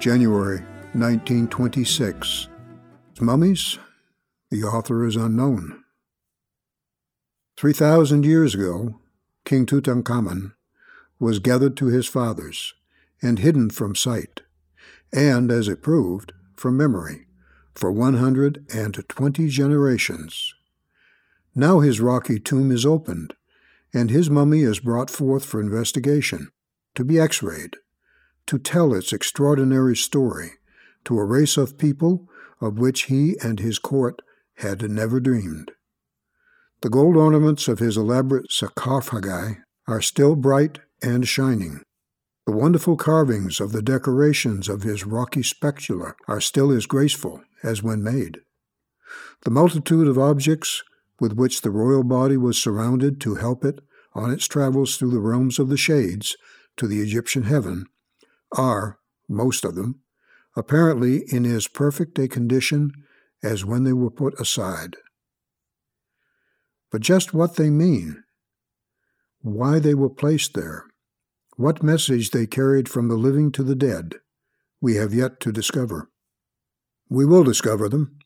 January 1926. Mummies? The author is unknown. 3,000 years ago, King Tutankhamun was gathered to his fathers and hidden from sight, and, as it proved, from memory, for 120 generations. Now his rocky tomb is opened, and his mummy is brought forth for investigation, to be x rayed, to tell its extraordinary story to a race of people of which he and his court had never dreamed. The gold ornaments of his elaborate sarcophagi are still bright and shining. The wonderful carvings of the decorations of his rocky sepulchre are still as graceful as when made. The multitude of objects with which the royal body was surrounded to help it on its travels through the realms of the shades to the Egyptian heaven are, most of them, apparently in as perfect a condition as when they were put aside. But just what they mean, why they were placed there, what message they carried from the living to the dead, we have yet to discover. We will discover them.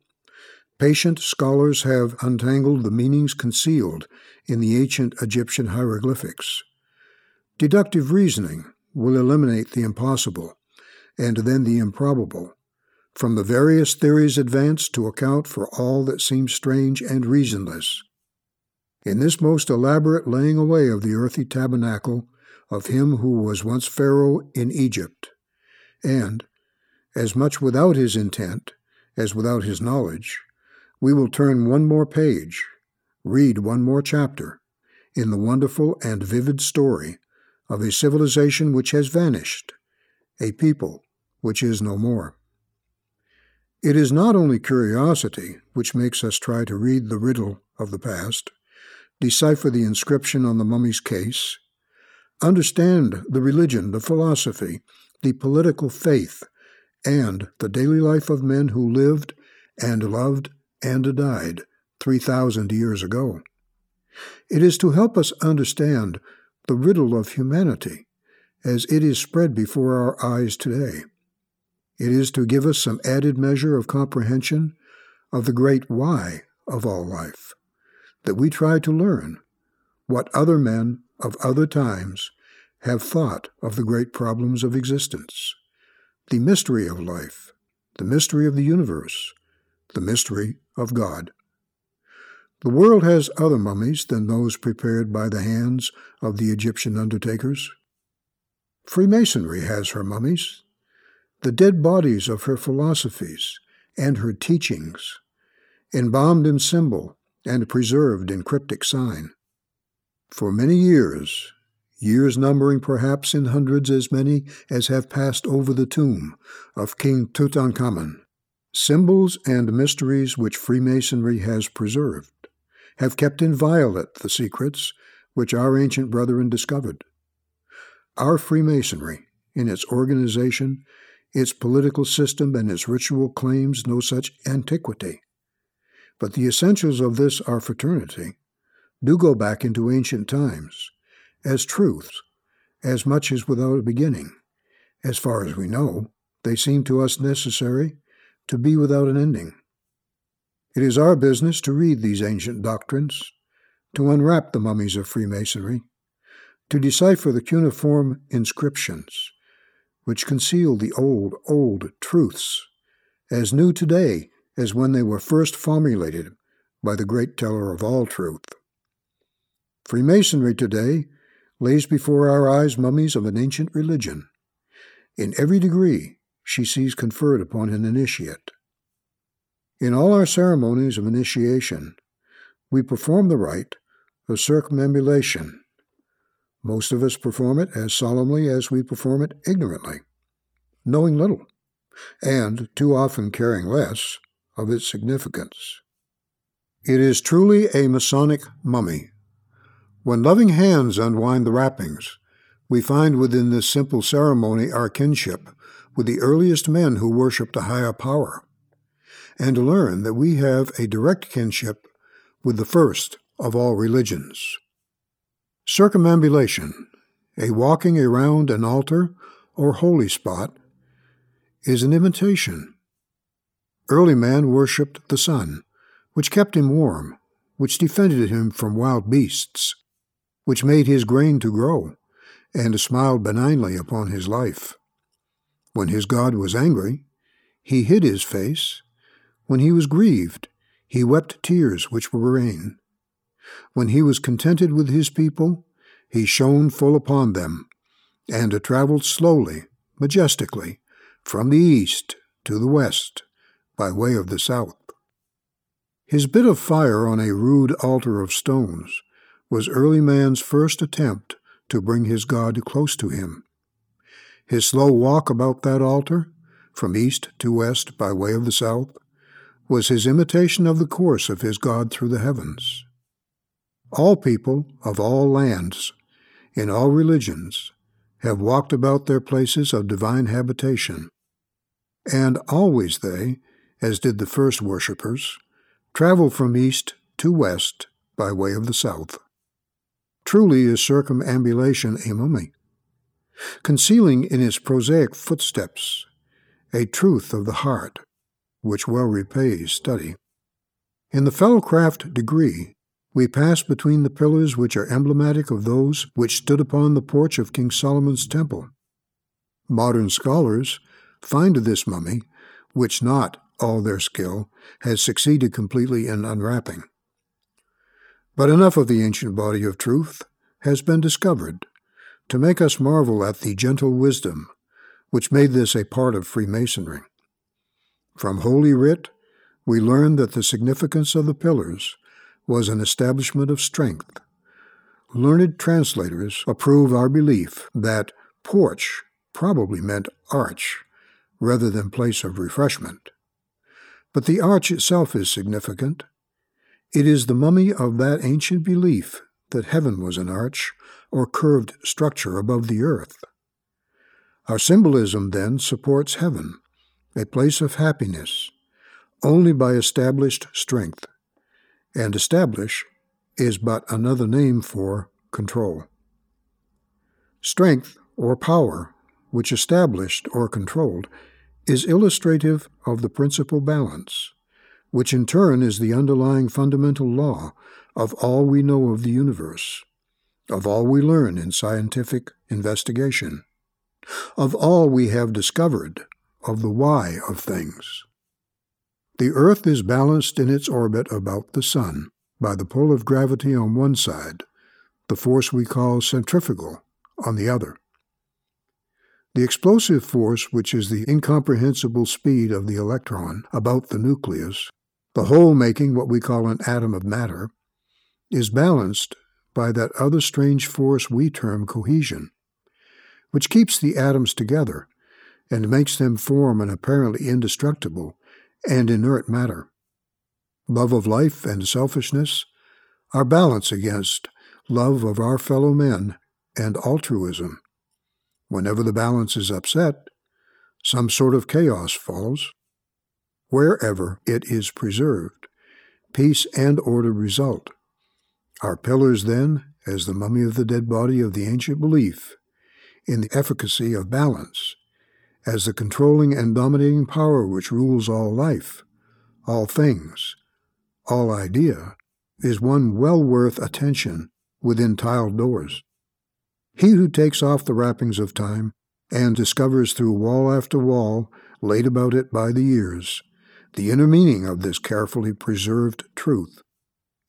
Patient scholars have untangled the meanings concealed in the ancient Egyptian hieroglyphics. Deductive reasoning will eliminate the impossible and then the improbable, from the various theories advanced to account for all that seems strange and reasonless. In this most elaborate laying away of the earthy tabernacle of him who was once Pharaoh in Egypt, and, as much without his intent as without his knowledge, we will turn one more page, read one more chapter, in the wonderful and vivid story of a civilization which has vanished, a people which is no more. It is not only curiosity which makes us try to read the riddle of the past, decipher the inscription on the mummy's case, understand the religion, the philosophy, the political faith, and the daily life of men who lived and loved and died 3,000 years ago. It is to help us understand the riddle of humanity as it is spread before our eyes today. It is to give us some added measure of comprehension of the great why of all life, that we try to learn what other men of other times have thought of the great problems of existence, the mystery of life, the mystery of the universe, the mystery of God. The world has other mummies than those prepared by the hands of the Egyptian undertakers. Freemasonry has her mummies, the dead bodies of her philosophies and her teachings, embalmed in symbol and preserved in cryptic sign. For many years, years numbering perhaps in hundreds as many as have passed over the tomb of King Tutankhamun, symbols and mysteries which Freemasonry has preserved have kept inviolate the secrets which our ancient brethren discovered. Our Freemasonry, in its organization, its political system, and its ritual claims no such antiquity. But the essentials of this, our fraternity, do go back into ancient times, as truths, as much as without a beginning. As far as we know, they seem to us necessary to be without an ending. It is our business to read these ancient doctrines, to unwrap the mummies of Freemasonry, to decipher the cuneiform inscriptions, which conceal the old, old truths, as new today as when they were first formulated by the great teller of all truth. Freemasonry today lays before our eyes mummies of an ancient religion. In every degree she sees conferred upon an initiate. In all our ceremonies of initiation, we perform the rite of circumambulation. Most of us perform it as solemnly as we perform it ignorantly. knowing little, and too often caring less of its significance. It is truly a Masonic mummy. When loving hands unwind the wrappings, we find within this simple ceremony our kinship with the earliest men who worshipped a higher power, and learn that we have a direct kinship with the first of all religions. Circumambulation, a walking around an altar or holy spot, is an imitation. Early man worshipped the sun, which kept him warm, which defended him from wild beasts, which made his grain to grow, and smiled benignly upon his life. When his God was angry, he hid his face. When he was grieved, he wept tears which were rain. When he was contented with his people, he shone full upon them, and travelled slowly, majestically, from the east to the west, by way of the south. His bit of fire on a rude altar of stones was early man's first attempt to bring his God close to him. His slow walk about that altar, from east to west by way of the south, was his imitation of the course of his God through the heavens. All people of all lands, in all religions, have walked about their places of divine habitation, and always they, as did the first worshippers, travel from east to west by way of the south. Truly is circumambulation a mummy, concealing in its prosaic footsteps a truth of the heart, which well repays study. In the fellowcraft degree, we pass between the pillars which are emblematic of those which stood upon the porch of King Solomon's temple. Modern scholars find this mummy, which not all their skill has succeeded completely in unwrapping. But enough of the ancient body of truth has been discovered to make us marvel at the gentle wisdom which made this a part of Freemasonry. From Holy Writ, we learn that the significance of the pillars was an establishment of strength. Learned translators approve our belief that porch probably meant arch rather than place of refreshment. But the arch itself is significant. It is the mummy of that ancient belief that heaven was an arch or curved structure above the earth. Our symbolism then supports heaven, a place of happiness, only by established strength. And establish is but another name for control. Strength or power, which established or controlled, is illustrative of the principal balance, which in turn is the underlying fundamental law of all we know of the universe, of all we learn in scientific investigation, of all we have discovered of the why of things. The Earth is balanced in its orbit about the Sun by the pull of gravity on one side, the force we call centrifugal on the other. The explosive force, which is the incomprehensible speed of the electron about the nucleus, the whole making what we call an atom of matter, is balanced by that other strange force we term cohesion, which keeps the atoms together and makes them form an apparently indestructible and inert matter. Love of life and selfishness are balance against love of our fellow men and altruism. Whenever the balance is upset, some sort of chaos follows. Wherever it is preserved, peace and order result. Our pillars, then, as the mummy of the dead body of the ancient belief in the efficacy of balance, as the controlling and dominating power which rules all life, all things, all idea, is one well worth attention within tiled doors. He who takes off the wrappings of time and discovers through wall after wall, laid about it by the years, the inner meaning of this carefully preserved truth,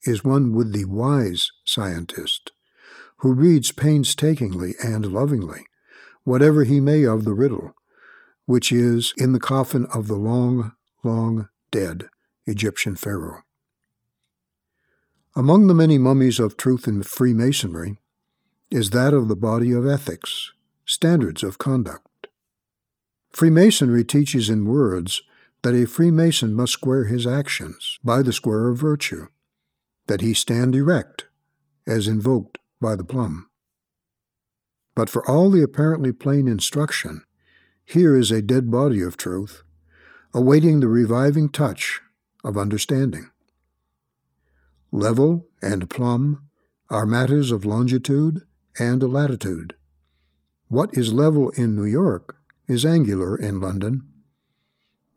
is one with the wise scientist, who reads painstakingly and lovingly whatever he may of the riddle, which is in the coffin of the long, long dead Egyptian pharaoh. Among the many mummies of truth in Freemasonry is that of the body of ethics, standards of conduct. Freemasonry teaches in words that a Freemason must square his actions by the square of virtue, that he stand erect, as invoked by the plumb. But for all the apparently plain instruction, here is a dead body of truth, awaiting the reviving touch of understanding. Level and plumb are matters of longitude and latitude. What is level in New York is angular in London.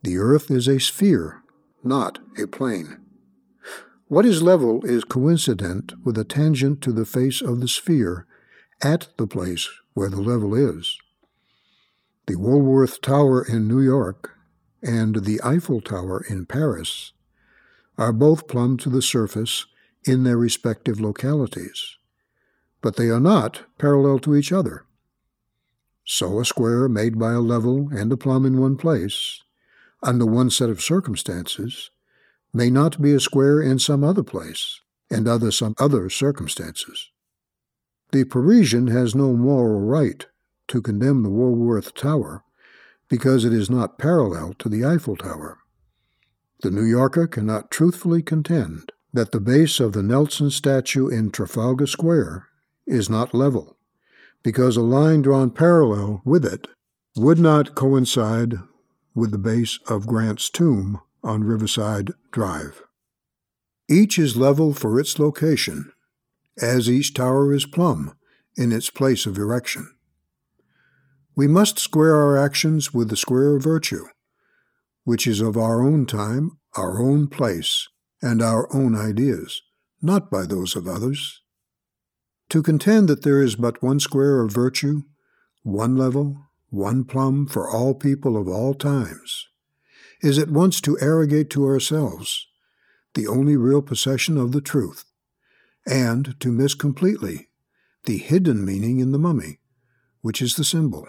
The earth is a sphere, not a plane. What is level is coincident with a tangent to the face of the sphere at the place where the level is. The Woolworth Tower in New York and the Eiffel Tower in Paris are both plumb to the surface in their respective localities, but they are not parallel to each other. So a square made by a level and a plumb in one place, under one set of circumstances, may not be a square in some other place and under some other circumstances. The Parisian has no moral right to condemn the Woolworth Tower because it is not parallel to the Eiffel Tower. The New Yorker cannot truthfully contend that the base of the Nelson statue in Trafalgar Square is not level, because a line drawn parallel with it would not coincide with the base of Grant's tomb on Riverside Drive. Each is level for its location, as each tower is plumb in its place of erection. We must square our actions with the square of virtue, which is of our own time, our own place, and our own ideas, not by those of others. To contend that there is but one square of virtue, one level, one plumb for all people of all times, is at once to arrogate to ourselves the only real possession of the truth, and to miss completely the hidden meaning in the mummy, which is the symbol.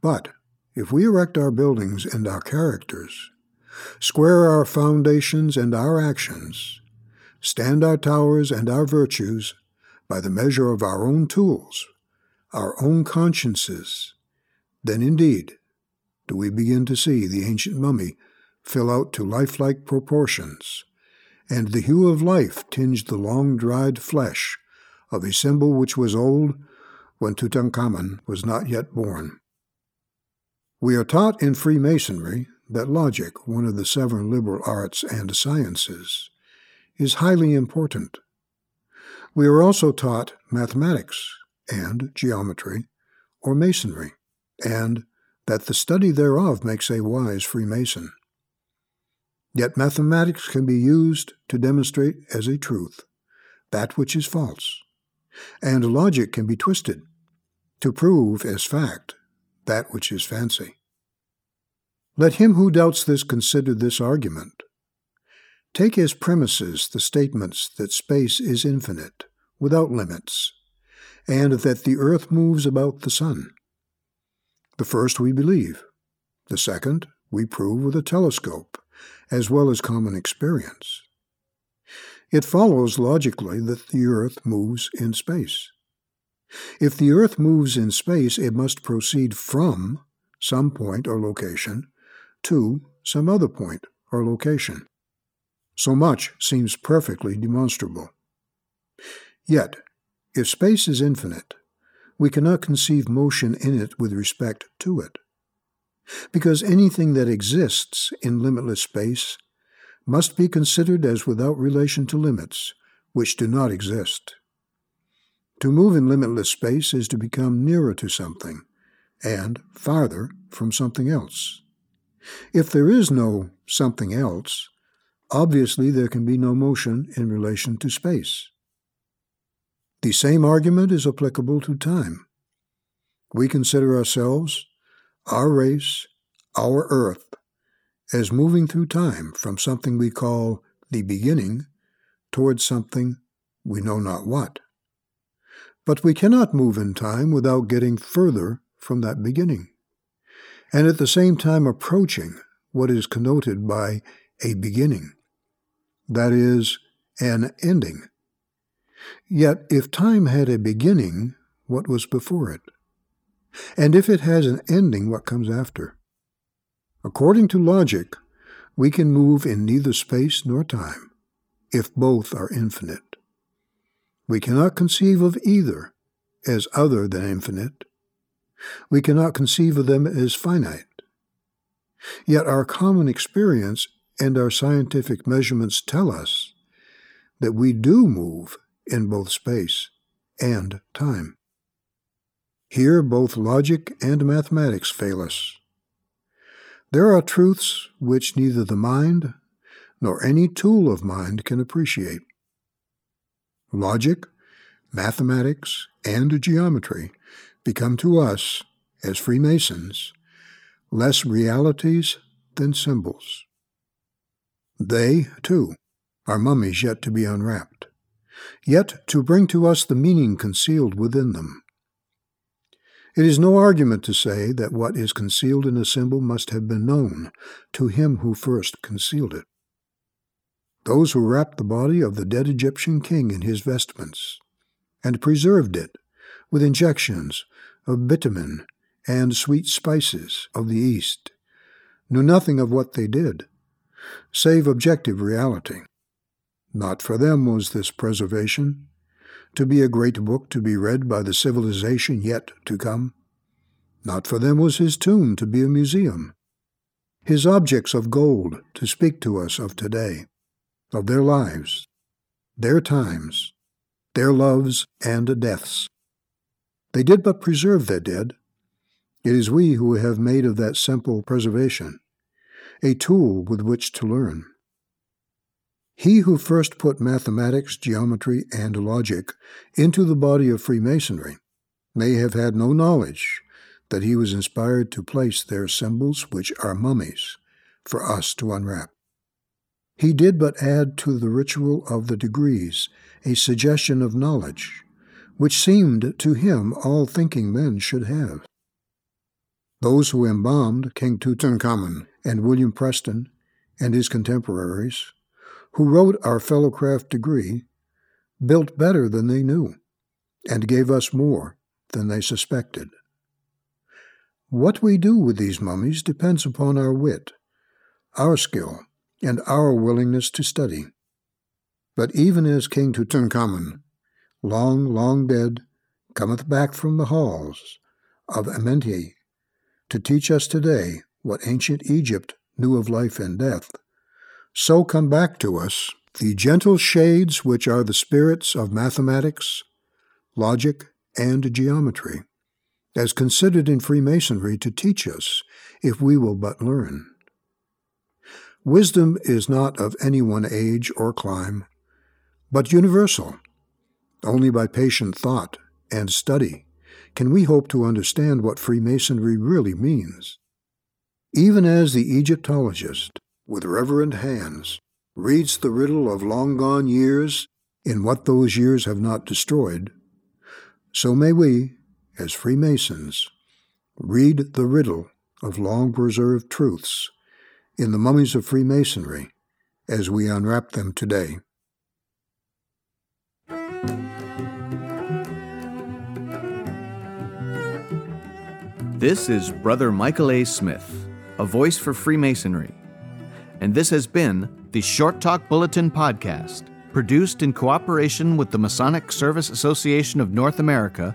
But if we erect our buildings and our characters, square our foundations and our actions, stand our towers and our virtues by the measure of our own tools, our own consciences, then indeed do we begin to see the ancient mummy fill out to lifelike proportions, and the hue of life tinge the long dried flesh of a symbol which was old when Tutankhamun was not yet born. We are taught in Freemasonry that logic, one of the seven liberal arts and sciences, is highly important. We are also taught mathematics and geometry or masonry, and that the study thereof makes a wise Freemason. Yet mathematics can be used to demonstrate as a truth that which is false, and logic can be twisted to prove as fact that which is fancy. Let him who doubts this consider this argument. Take as premises the statements that space is infinite, without limits, and that the earth moves about the sun. The first we believe. The second we prove with a telescope, as well as common experience. It follows logically that the Earth moves in space. If the Earth moves in space, it must proceed from some point or location to some other point or location. So much seems perfectly demonstrable. Yet, if space is infinite, we cannot conceive motion in it with respect to it. Because anything that exists in limitless space must be considered as without relation to limits, which do not exist. To move in limitless space is to become nearer to something, and farther from something else. If there is no something else, obviously there can be no motion in relation to space. The same argument is applicable to time. We consider ourselves, our race, our earth, as moving through time from something we call the beginning towards something we know not what. But we cannot move in time without getting further from that beginning, and at the same time approaching what is connoted by a beginning, that is, an ending. Yet, if time had a beginning, what was before it? And if it has an ending, what comes after? According to logic, we can move in neither space nor time, if both are infinite. We cannot conceive of either as other than infinite. We cannot conceive of them as finite. Yet our common experience and our scientific measurements tell us that we do move in both space and time. Here, both logic and mathematics fail us. There are truths which neither the mind nor any tool of mind can appreciate. Logic, mathematics, and geometry become to us, as Freemasons, less realities than symbols. They, too, are mummies yet to be unwrapped, yet to bring to us the meaning concealed within them. It is no argument to say that what is concealed in a symbol must have been known to him who first concealed it. Those who wrapped the body of the dead Egyptian king in his vestments and preserved it with injections of bitumen and sweet spices of the East knew nothing of what they did, save objective reality. Not for them was this preservation, to be a great book to be read by the civilization yet to come. Not for them was his tomb to be a museum, his objects of gold to speak to us of today, of their lives, their times, their loves and deaths. They did but preserve their dead. It is we who have made of that simple preservation a tool with which to learn. He who first put mathematics, geometry, and logic into the body of Freemasonry may have had no knowledge that he was inspired to place there symbols which are mummies for us to unwrap. He did but add to the ritual of the degrees a suggestion of knowledge, which seemed to him all thinking men should have. Those who embalmed King Tutankhamun and William Preston and his contemporaries who wrote our fellowcraft degree, built better than they knew, and gave us more than they suspected. What we do with these mummies depends upon our wit, our skill, and our willingness to study. But even as King Tutankhamun, long, long dead, cometh back from the halls of Amenti to teach us today what ancient Egypt knew of life and death, so come back to us the gentle shades which are the spirits of mathematics, logic, and geometry, as considered in Freemasonry to teach us if we will but learn. Wisdom is not of any one age or clime, but universal. Only by patient thought and study can we hope to understand what Freemasonry really means. Even as the Egyptologist with reverent hands, reads the riddle of long gone years in what those years have not destroyed, so may we, as Freemasons, read the riddle of long preserved truths in the mummies of Freemasonry as we unwrap them today. This is Brother Michael A. Smith, a voice for Freemasonry and this has been the Short Talk Bulletin Podcast, produced in cooperation with the Masonic Service Association of North America